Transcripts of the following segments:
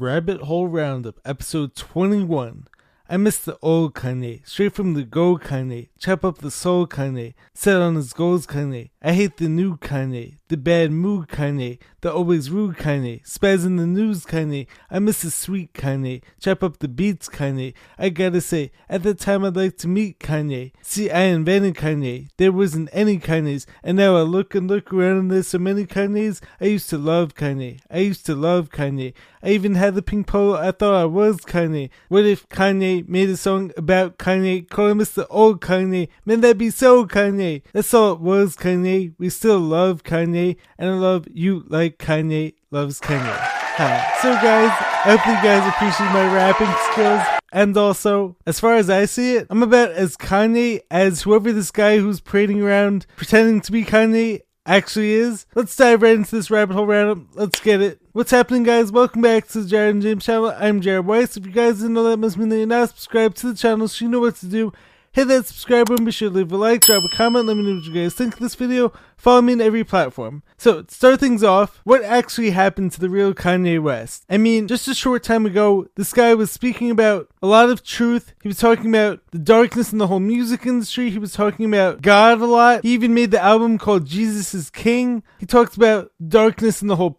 Rabbit Hole Roundup, episode 21. I miss the old Kanye, straight from the go Kanye, chop up the soul Kanye, set on his goals Kanye. I hate the new Kanye, the bad mood Kanye, the always rude Kanye, spaz in the news Kanye. I miss the sweet Kanye, chop up the beats Kanye. I gotta say, at the time I'd like to meet Kanye. See, I invented Kanye. There wasn't any Kanyes, and now I look and look around and there's so many Kanyes. I used to love Kanye. I used to love Kanye. I even had the pink polo. I thought I was Kanye. What if Kanye made a song about Kanye, calling us the old Kanye? Man, that'd be so Kanye. That's all it was, Kanye. We still love Kanye, and I love you like Kanye loves Kanye. Hi. So, guys, I hope you guys appreciate my rapping skills. And also, as far as I see it, I'm about as Kanye as whoever this guy who's parading around pretending to be Kanye actually is. Let's dive right into this rabbit hole roundup. Let's get it. What's happening, guys? Welcome back to the Jared and James channel. I'm Jared Weiss. If you guys didn't know that, must mean that you're not subscribed to the channel, so you know what to do. Hit that subscribe button, be sure to leave a like, drop a comment, let me know what you guys think of this video. Follow me on every platform. So, to start things off, what actually happened to the real Kanye West? I mean, just a short time ago, this guy was speaking about a lot of truth. He was talking about the darkness in the whole music industry. He was talking about God a lot. He even made the album called Jesus is King. He talked about darkness in the whole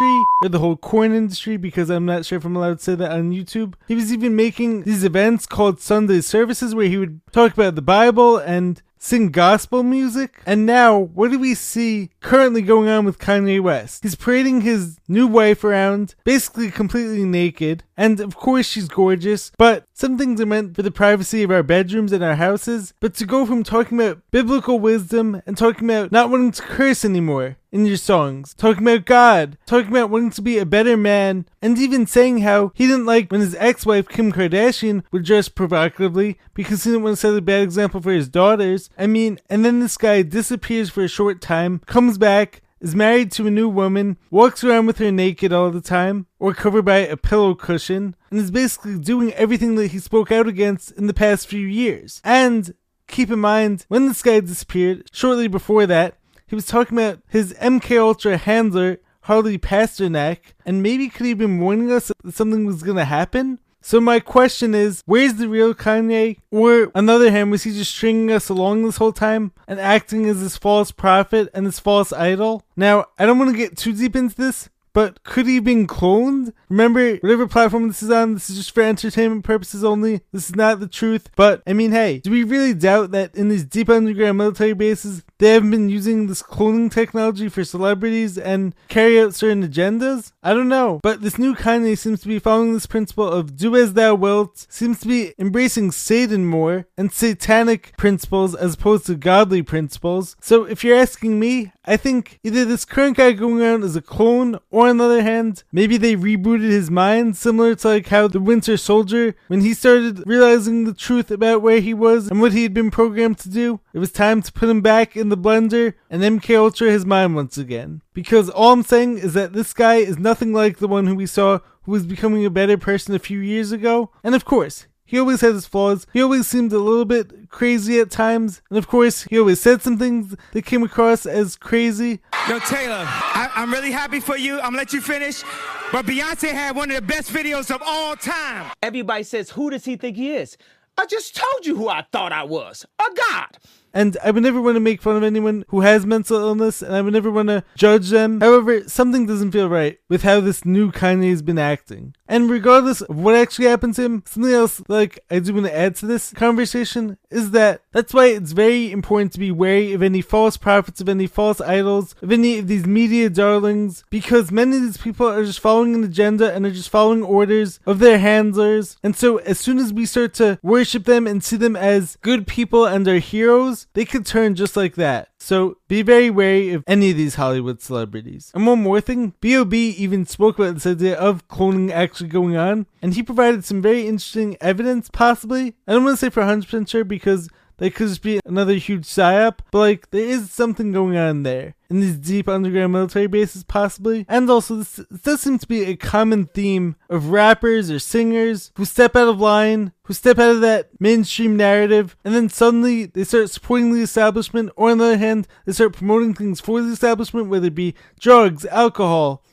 industry or the whole corn industry because I'm not sure if I'm allowed to say that on YouTube. He was even making these events called Sunday services where he would talk about the Bible and sing gospel music. And now, what do we see currently going on with Kanye West? He's parading his new wife around, basically completely naked. And of course, she's gorgeous, but some things are meant for the privacy of our bedrooms and our houses. But to go from talking about biblical wisdom and talking about not wanting to curse anymore in your songs, talking about God, talking about wanting to be a better man, and even saying how he didn't like when his ex wife Kim Kardashian would dress provocatively because he didn't want to set a bad example for his daughters. I mean, and then this guy disappears for a short time, comes back, is married to a new woman, walks around with her naked all the time, or covered by a pillow cushion, and is basically doing everything that he spoke out against in the past few years. And keep in mind, when this guy disappeared, shortly before that, he was talking about his MK Ultra handler, Harley Pasternak, and maybe could he have been warning us that something was gonna happen? So my question is, where's the real Kanye? Or on the other hand, was he just stringing us along this whole time and acting as this false prophet and this false idol? Now, I don't want to get too deep into this, but could he have been cloned? Remember, whatever platform this is on, this is just for entertainment purposes only. This is not the truth. But, I mean, hey, do we really doubt that in these deep underground military bases, they haven't been using this cloning technology for celebrities and carry out certain agendas? I don't know. But this new Kanye seems to be following this principle of do as thou wilt, seems to be embracing Satan more and satanic principles as opposed to godly principles. So if you're asking me, I think either this current guy going around is a clone, or on the other hand, maybe they rebooted his mind, similar to like how the Winter Soldier, when he started realizing the truth about where he was and what he had been programmed to do, it was time to put him back in the blender and MK Ultra his mind once again. Because all I'm saying is that this guy is nothing like the one who we saw who was becoming a better person a few years ago. And of course, he always has his flaws. He always seemed a little bit crazy at times. And of course, he always said some things that came across as crazy. Yo, Taylor, I, am really happy for you. I'm gonna let you finish. But Beyonce had one of the best videos of all time. Everybody says, Who does he think he is? I just told you who I thought I was a god. And I would never want to make fun of anyone who has mental illness, and I would never want to judge them. However, something doesn't feel right with how this new Kanye has been acting. And regardless of what actually happened to him, something else like I do want to add to this conversation is that that's why it's very important to be wary of any false prophets, of any false idols, of any of these media darlings, because many of these people are just following an agenda and are just following orders of their handlers. And so as soon as we start to worship them and see them as good people and their heroes, they could turn just like that. So be very wary of any of these Hollywood celebrities. And one more thing, B.O.B. even spoke about this idea of cloning actually going on, and he provided some very interesting evidence, possibly. I don't want to say for 100% sure because that could just be another huge psyop, but like there is something going on there in these deep underground military bases, possibly. And also, this, this does seem to be a common theme of rappers or singers who step out of line, who step out of that mainstream narrative, and then suddenly they start supporting the establishment, or on the other hand, they start promoting things for the establishment, whether it be drugs, alcohol,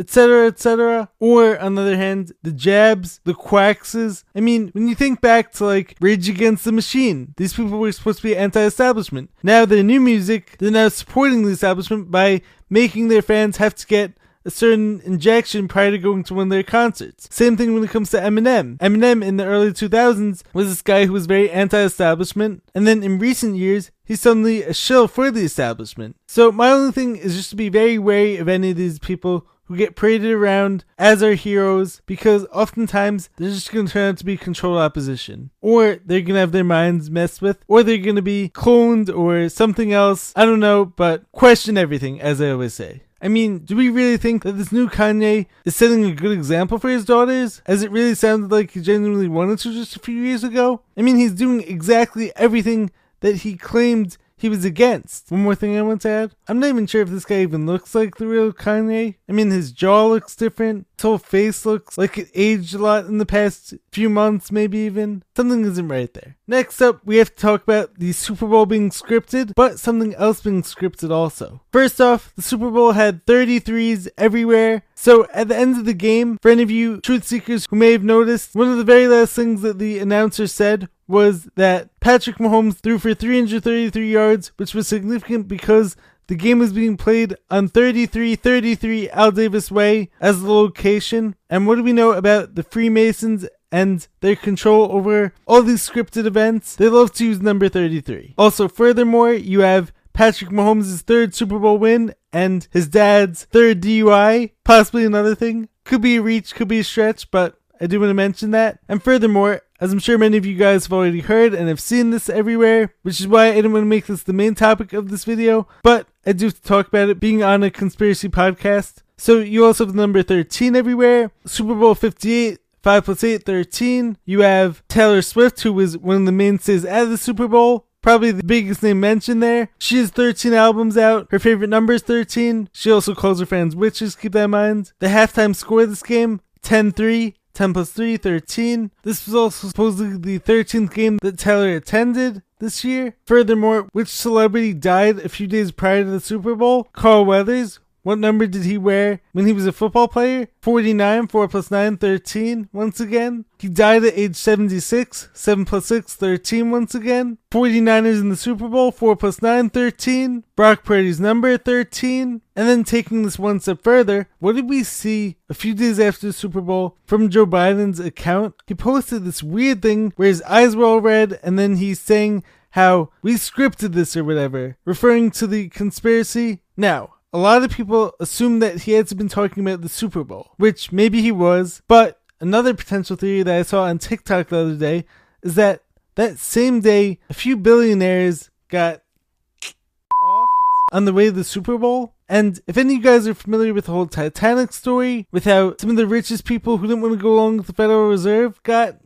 etc., etc. Or, on the other hand, the jabs, the quaxes. I mean, when you think back to like Rage Against the Machine, these people were supposed to be anti establishment. Now, their new music, they're now supporting the establishment by making their fans have to get a certain injection prior to going to one of their concerts. Same thing when it comes to Eminem. Eminem in the early 2000s was this guy who was very anti-establishment, and then in recent years, he's suddenly a shill for the establishment. So my only thing is just to be very wary of any of these people who get paraded around as our heroes because oftentimes they're just going to turn out to be controlled opposition. Or they're going to have their minds messed with, or they're going to be cloned or something else. I don't know, but question everything, as I always say. I mean, do we really think that this new Kanye is setting a good example for his daughters, as it really sounded like he genuinely wanted to just a few years ago? I mean, he's doing exactly everything that he claimed he was against. One more thing I want to add. I'm not even sure if this guy even looks like the real Kanye. I mean, his jaw looks different. His whole face looks like it aged a lot in the past few months, maybe even. Something isn't right there. Next up, we have to talk about the Super Bowl being scripted, but something else being scripted also. First off, the Super Bowl had 33s everywhere. So at the end of the game, for any of you truth seekers who may have noticed, one of the very last things that the announcer said was that Patrick Mahomes threw for 333 yards, which was significant because the game was being played on 3333 Al Davis Way as the location. And what do we know about the Freemasons and their control over all these scripted events? They love to use number 33. Also, furthermore, you have Patrick Mahomes' third Super Bowl win and his dad's third DUI, possibly another thing. Could be a reach, could be a stretch, but I do want to mention that. And furthermore, as I'm sure many of you guys have already heard and have seen this everywhere, which is why I didn't want to make this the main topic of this video, but I do have to talk about it being on a conspiracy podcast. So you also have the number 13 everywhere, Super Bowl 58, 5 plus 8, 13. You have Taylor Swift, who was one of the mainstays at the Super Bowl. Probably the biggest name mentioned there. She has 13 albums out. Her favorite number is 13. She also calls her fans witches, keep that in mind. The halftime score of this game, 10 3. 10 plus 3, 13. This was also supposedly the 13th game that Taylor attended this year. Furthermore, which celebrity died a few days prior to the Super Bowl? Carl Weathers. What number did he wear when he was a football player? 49, 4 plus 9, 13, once again. He died at age 76, 7 plus 6, 13, once again. 49ers in the Super Bowl, 4 plus 9, 13. Brock Purdy's number, 13. And then taking this one step further, what did we see a few days after the Super Bowl from Joe Biden's account? He posted this weird thing where his eyes were all red and then he's saying how we scripted this or whatever, referring to the conspiracy. Now, a lot of people assume that he had been talking about the Super Bowl, which maybe he was, but another potential theory that I saw on TikTok the other day is that that same day, a few billionaires got off on the way to the Super Bowl. And if any of you guys are familiar with the whole Titanic story, with how some of the richest people who didn't want to go along with the Federal Reserve got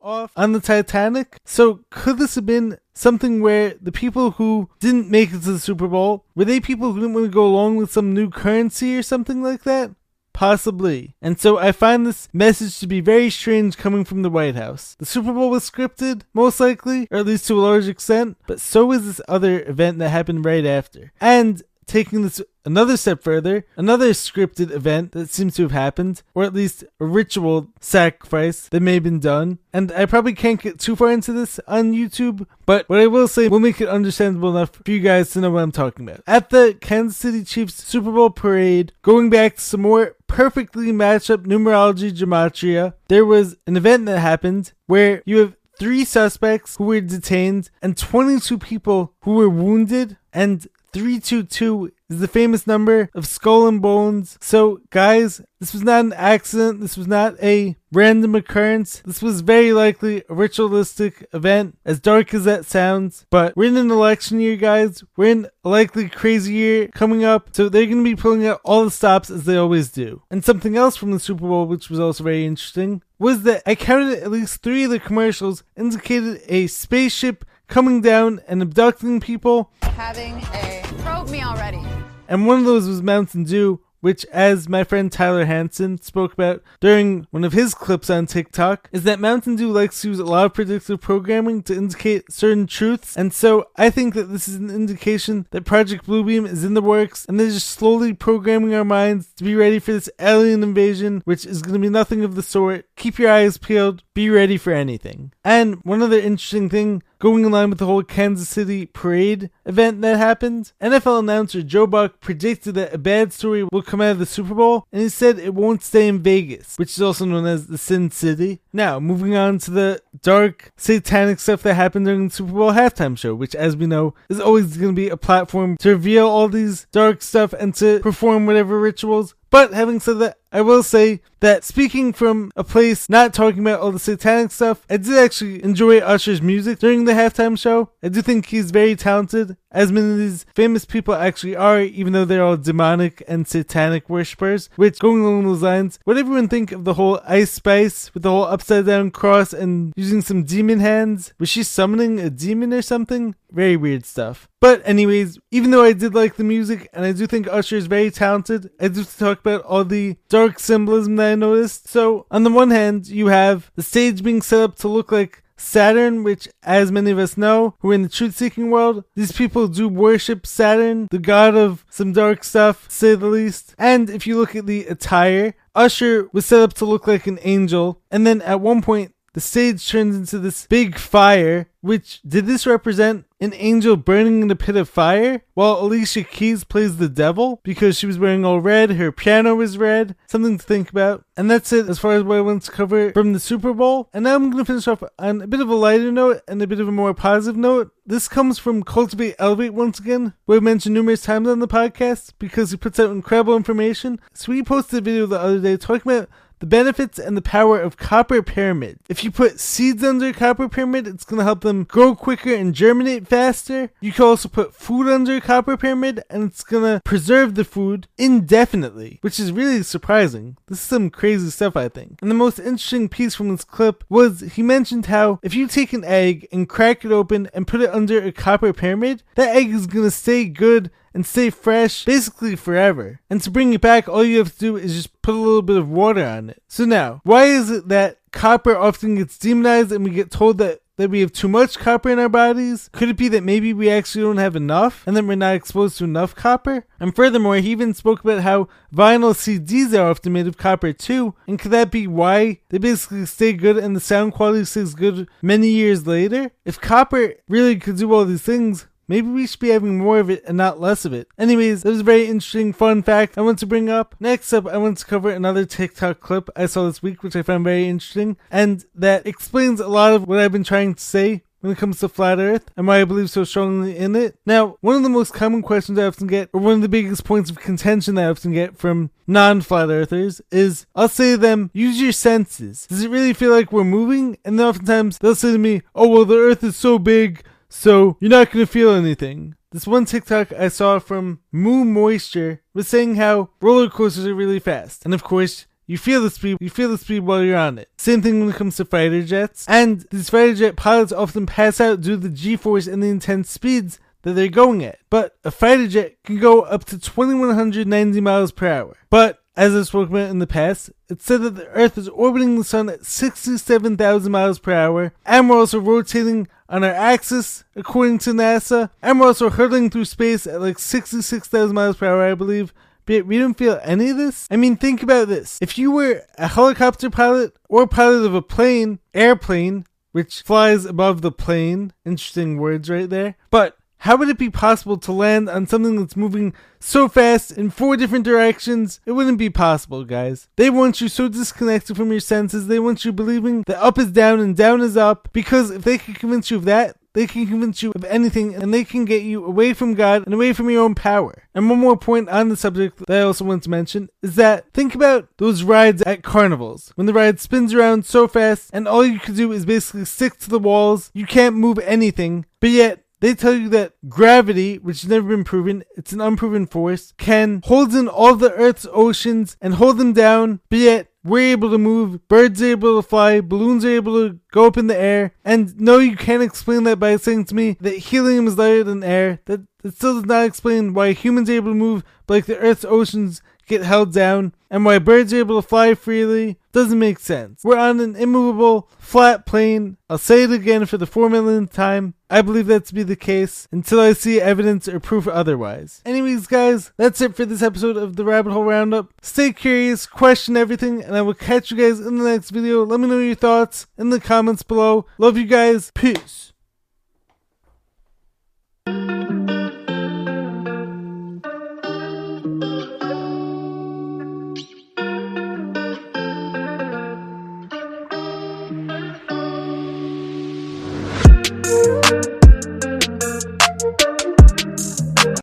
off on the Titanic. So could this have been something where the people who didn't make it to the Super Bowl were they people who didn't want to go along with some new currency or something like that? Possibly. And so I find this message to be very strange coming from the White House. The Super Bowl was scripted, most likely, or at least to a large extent, but so was this other event that happened right after. And taking this another step further, another scripted event that seems to have happened, or at least a ritual sacrifice that may have been done. And I probably can't get too far into this on YouTube, but what I will say will make it understandable enough for you guys to know what I'm talking about. At the Kansas City Chiefs Super Bowl parade, going back to some more perfectly matched up numerology gematria, there was an event that happened where you have three suspects who were detained and 22 people who were wounded and 322 is the famous number of skull and bones. So, guys, this was not an accident. This was not a random occurrence. This was very likely a ritualistic event, as dark as that sounds. But we're in an election year, guys. We're in a likely crazy year coming up. So they're going to be pulling out all the stops as they always do. And something else from the Super Bowl, which was also very interesting, was that I counted at least three of the commercials indicated a spaceship coming down and abducting people. Having a probe me already. And one of those was Mountain Dew, which, as my friend Tyler Hansen spoke about during one of his clips on TikTok, is that Mountain Dew likes to use a lot of predictive programming to indicate certain truths. And so I think that this is an indication that Project Bluebeam is in the works and they're just slowly programming our minds to be ready for this alien invasion, which is going to be nothing of the sort. Keep your eyes peeled, be ready for anything. And one other interesting thing going in line with the whole Kansas City parade event that happened, NFL announcer Joe Buck predicted that a bad story will come out of the Super Bowl, and he said it won't stay in Vegas, which is also known as the Sin City. Now, moving on to the dark, satanic stuff that happened during the Super Bowl halftime show, which, as we know, is always going to be a platform to reveal all these dark stuff and to perform whatever rituals. But having said that, I will say that speaking from a place not talking about all the satanic stuff, I did actually enjoy Usher's music during the halftime show. I do think he's very talented, as many of these famous people actually are, even though they're all demonic and satanic worshippers. Which, going along those lines, what everyone think of the whole Ice Spice with the whole upside down cross and using some demon hands? Was she summoning a demon or something? Very weird stuff. But anyways, even though I did like the music and I do think Usher is very talented, I do talk about all the dark symbolism that I noticed. So on the one hand, you have the stage being set up to look like Saturn, which, as many of us know, who are in the truth seeking world, these people do worship Saturn, the god of some dark stuff, say the least. And if you look at the attire, Usher was set up to look like an angel, and then at one point, the stage turns into this big fire, which did this represent an angel burning in a pit of fire? While Alicia Keys plays the devil because she was wearing all red, her piano was red. Something to think about. And that's it as far as what I want to cover from the Super Bowl. And now I'm going to finish off on a bit of a lighter note and a bit of a more positive note. This comes from Cultivate Elevate once again, who I mentioned numerous times on the podcast because he puts out incredible information. So he posted a video the other day talking about the benefits and the power of copper pyramid. If you put seeds under a copper pyramid, it's going to help them grow quicker and germinate faster. You can also put food under a copper pyramid and it's going to preserve the food indefinitely, which is really surprising. This is some crazy stuff, I think. And the most interesting piece from this clip was he mentioned how if you take an egg and crack it open and put it under a copper pyramid, that egg is going to stay good and stay fresh basically forever. And to bring it back, all you have to do is just put a little bit of water on it. So now, why is it that copper often gets demonized and we get told that that we have too much copper in our bodies? Could it be that maybe we actually don't have enough and that we're not exposed to enough copper? And furthermore, he even spoke about how vinyl CDs are often made of copper too. And could that be why they basically stay good and the sound quality stays good many years later? If copper really could do all these things, Maybe we should be having more of it and not less of it. Anyways, that was a very interesting fun fact I want to bring up. Next up, I want to cover another TikTok clip I saw this week, which I found very interesting, and that explains a lot of what I've been trying to say when it comes to flat earth and why I believe so strongly in it. Now, one of the most common questions I often get, or one of the biggest points of contention that I often get from non flat earthers, is I'll say to them, use your senses. Does it really feel like we're moving? And then oftentimes they'll say to me, oh, well, the earth is so big, so you're not going to feel anything. This one TikTok I saw from Moo Moisture was saying how roller coasters are really fast. And of course, you feel the speed, you feel the speed while you're on it. Same thing when it comes to fighter jets. And these fighter jet pilots often pass out due to the g-force and the intense speeds that they're going at. But a fighter jet can go up to 2190 miles per hour. But as I've spoken about in the past, it's said that the Earth is orbiting the Sun at 67,000 miles per hour, and we're also rotating on our axis, according to NASA, we're also hurtling through space at like 66,000 miles per hour, I believe. But we don't feel any of this? I mean, think about this. If you were a helicopter pilot or pilot of a plane, airplane, which flies above the plane, interesting words right there, but how would it be possible to land on something that's moving so fast in four different directions? It wouldn't be possible, guys. They want you so disconnected from your senses. They want you believing that up is down and down is up. Because if they can convince you of that, they can convince you of anything and they can get you away from God and away from your own power. And one more point on the subject that I also want to mention is that think about those rides at carnivals. When the ride spins around so fast and all you can do is basically stick to the walls, you can't move anything, but yet they tell you that gravity, which has never been proven, it's an unproven force, can hold in all the Earth's oceans and hold them down, be it we're able to move, birds are able to fly, balloons are able to go up in the air, and no, you can't explain that by saying to me that helium is lighter than air. That, that still does not explain why humans are able to move, but like the Earth's oceans get held down, and why birds are able to fly freely doesn't make sense. We're on an immovable, flat plane. I'll say it again for the four millionth time. I believe that to be the case until I see evidence or proof otherwise. Anyways, guys, that's it for this episode of the Rabbit Hole Roundup. Stay curious, question everything, and I will catch you guys in the next video. Let me know your thoughts in the comments below. Love you guys. Peace.